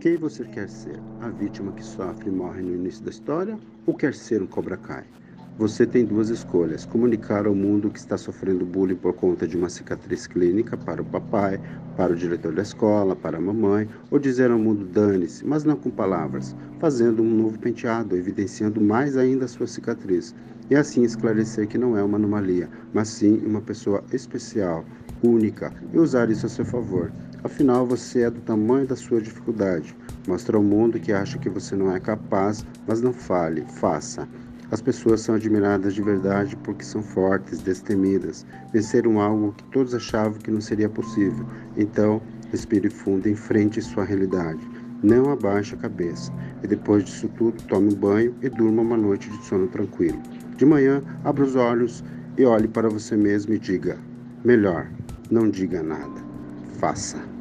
Quem você quer ser? A vítima que sofre e morre no início da história ou quer ser um Cobra Kai? Você tem duas escolhas: comunicar ao mundo que está sofrendo bullying por conta de uma cicatriz clínica para o papai, para o diretor da escola, para a mamãe, ou dizer ao mundo dane-se, mas não com palavras, fazendo um novo penteado, evidenciando mais ainda a sua cicatriz, e assim esclarecer que não é uma anomalia, mas sim uma pessoa especial, única, e usar isso a seu favor. Afinal, você é do tamanho da sua dificuldade. Mostra ao mundo que acha que você não é capaz, mas não fale, faça. As pessoas são admiradas de verdade porque são fortes, destemidas, venceram algo que todos achavam que não seria possível. Então, respire fundo, enfrente sua realidade. Não abaixe a cabeça. E depois disso tudo, tome um banho e durma uma noite de sono tranquilo. De manhã, abra os olhos e olhe para você mesmo e diga: melhor, não diga nada faça.